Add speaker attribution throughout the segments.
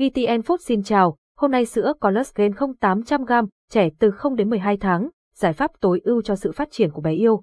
Speaker 1: GTN Food xin chào, hôm nay sữa Collagen 0800g, trẻ từ 0 đến 12 tháng, giải pháp tối ưu cho sự phát triển của bé yêu.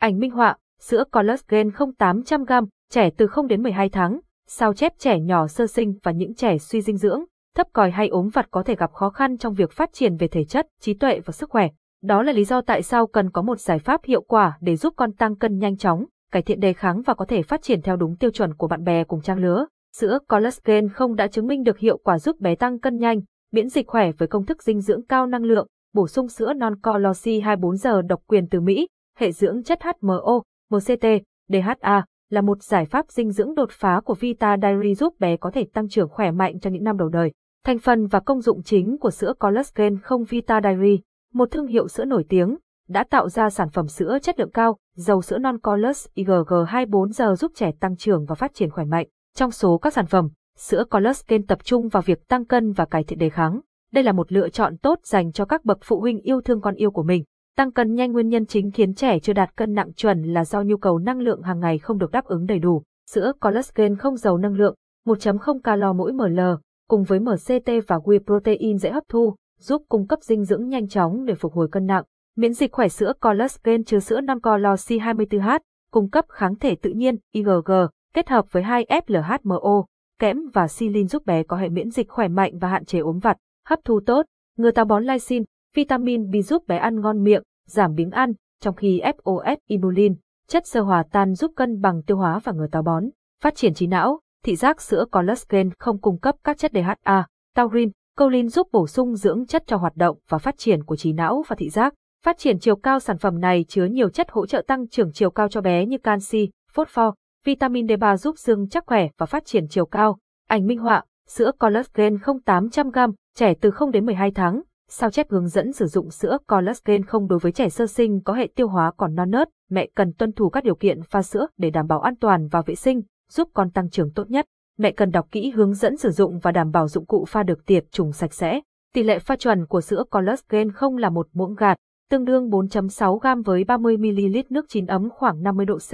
Speaker 1: Ảnh minh họa, sữa Collagen 0800g, trẻ từ 0 đến 12 tháng, sao chép trẻ nhỏ sơ sinh và những trẻ suy dinh dưỡng, thấp còi hay ốm vặt có thể gặp khó khăn trong việc phát triển về thể chất, trí tuệ và sức khỏe. Đó là lý do tại sao cần có một giải pháp hiệu quả để giúp con tăng cân nhanh chóng, cải thiện đề kháng và có thể phát triển theo đúng tiêu chuẩn của bạn bè cùng trang lứa. Sữa collagen không đã chứng minh được hiệu quả giúp bé tăng cân nhanh, miễn dịch khỏe với công thức dinh dưỡng cao năng lượng, bổ sung sữa non Colossi 24 giờ độc quyền từ Mỹ, hệ dưỡng chất HMO, MCT, DHA là một giải pháp dinh dưỡng đột phá của Vita Dairy giúp bé có thể tăng trưởng khỏe mạnh trong những năm đầu đời. Thành phần và công dụng chính của sữa collagen không Vita Dairy, một thương hiệu sữa nổi tiếng, đã tạo ra sản phẩm sữa chất lượng cao, dầu sữa non Colus IgG 24 giờ giúp trẻ tăng trưởng và phát triển khỏe mạnh. Trong số các sản phẩm, sữa collagen tập trung vào việc tăng cân và cải thiện đề kháng. Đây là một lựa chọn tốt dành cho các bậc phụ huynh yêu thương con yêu của mình. Tăng cân nhanh nguyên nhân chính khiến trẻ chưa đạt cân nặng chuẩn là do nhu cầu năng lượng hàng ngày không được đáp ứng đầy đủ. Sữa collagen không giàu năng lượng, 1.0 calo mỗi ml, cùng với MCT và whey protein dễ hấp thu, giúp cung cấp dinh dưỡng nhanh chóng để phục hồi cân nặng. Miễn dịch khỏe sữa collagen chứa sữa non colosi 24H, cung cấp kháng thể tự nhiên IgG, kết hợp với 2-FLHMO, kẽm và silin giúp bé có hệ miễn dịch khỏe mạnh và hạn chế ốm vặt, hấp thu tốt, ngừa táo bón lysine, vitamin B giúp bé ăn ngon miệng, giảm biếng ăn, trong khi FOS inulin, chất sơ hòa tan giúp cân bằng tiêu hóa và ngừa táo bón, phát triển trí não, thị giác sữa collagen không cung cấp các chất DHA, taurin, choline giúp bổ sung dưỡng chất cho hoạt động và phát triển của trí não và thị giác. Phát triển chiều cao sản phẩm này chứa nhiều chất hỗ trợ tăng trưởng chiều cao cho bé như canxi, phosphor, vitamin D3 giúp xương chắc khỏe và phát triển chiều cao. Ảnh minh họa, sữa collagen 0800g, trẻ từ 0 đến 12 tháng. Sao chép hướng dẫn sử dụng sữa collagen không đối với trẻ sơ sinh có hệ tiêu hóa còn non nớt, mẹ cần tuân thủ các điều kiện pha sữa để đảm bảo an toàn và vệ sinh, giúp con tăng trưởng tốt nhất. Mẹ cần đọc kỹ hướng dẫn sử dụng và đảm bảo dụng cụ pha được tiệt trùng sạch sẽ. Tỷ lệ pha chuẩn của sữa collagen không là một muỗng gạt, tương đương 4.6 g với 30ml nước chín ấm khoảng 50 độ C.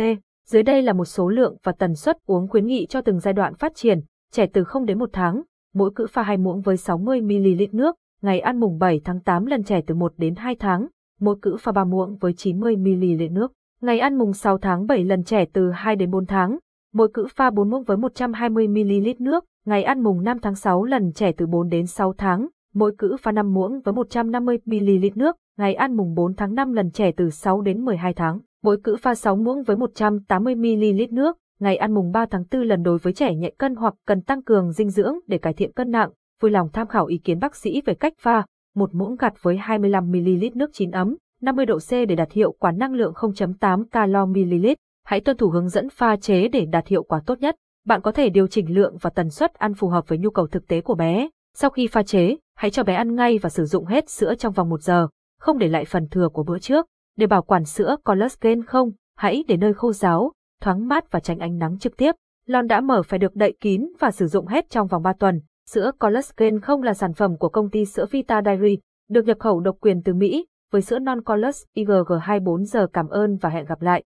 Speaker 1: Dưới đây là một số lượng và tần suất uống khuyến nghị cho từng giai đoạn phát triển, trẻ từ 0 đến 1 tháng, mỗi cữ pha 2 muỗng với 60ml nước, ngày ăn mùng 7 tháng 8 lần trẻ từ 1 đến 2 tháng, mỗi cữ pha 3 muỗng với 90ml nước, ngày ăn mùng 6 tháng 7 lần trẻ từ 2 đến 4 tháng, mỗi cữ pha 4 muỗng với 120ml nước, ngày ăn mùng 5 tháng 6 lần trẻ từ 4 đến 6 tháng, mỗi cữ pha 5 muỗng với 150ml nước, ngày ăn mùng 4 tháng 5 lần trẻ từ 6 đến 12 tháng, mỗi cữ pha 6 muỗng với 180ml nước, ngày ăn mùng 3 tháng 4 lần đối với trẻ nhẹ cân hoặc cần tăng cường dinh dưỡng để cải thiện cân nặng, vui lòng tham khảo ý kiến bác sĩ về cách pha, một muỗng gặt với 25ml nước chín ấm, 50 độ C để đạt hiệu quả năng lượng 0.8 calo ml. Hãy tuân thủ hướng dẫn pha chế để đạt hiệu quả tốt nhất. Bạn có thể điều chỉnh lượng và tần suất ăn phù hợp với nhu cầu thực tế của bé. Sau khi pha chế, hãy cho bé ăn ngay và sử dụng hết sữa trong vòng 1 giờ, không để lại phần thừa của bữa trước. Để bảo quản sữa collagen không, hãy để nơi khô ráo, thoáng mát và tránh ánh nắng trực tiếp. Lon đã mở phải được đậy kín và sử dụng hết trong vòng 3 tuần. Sữa collagen không là sản phẩm của công ty sữa Vita Dairy, được nhập khẩu độc quyền từ Mỹ, với sữa non Colus IgG 24 giờ cảm ơn và hẹn gặp lại.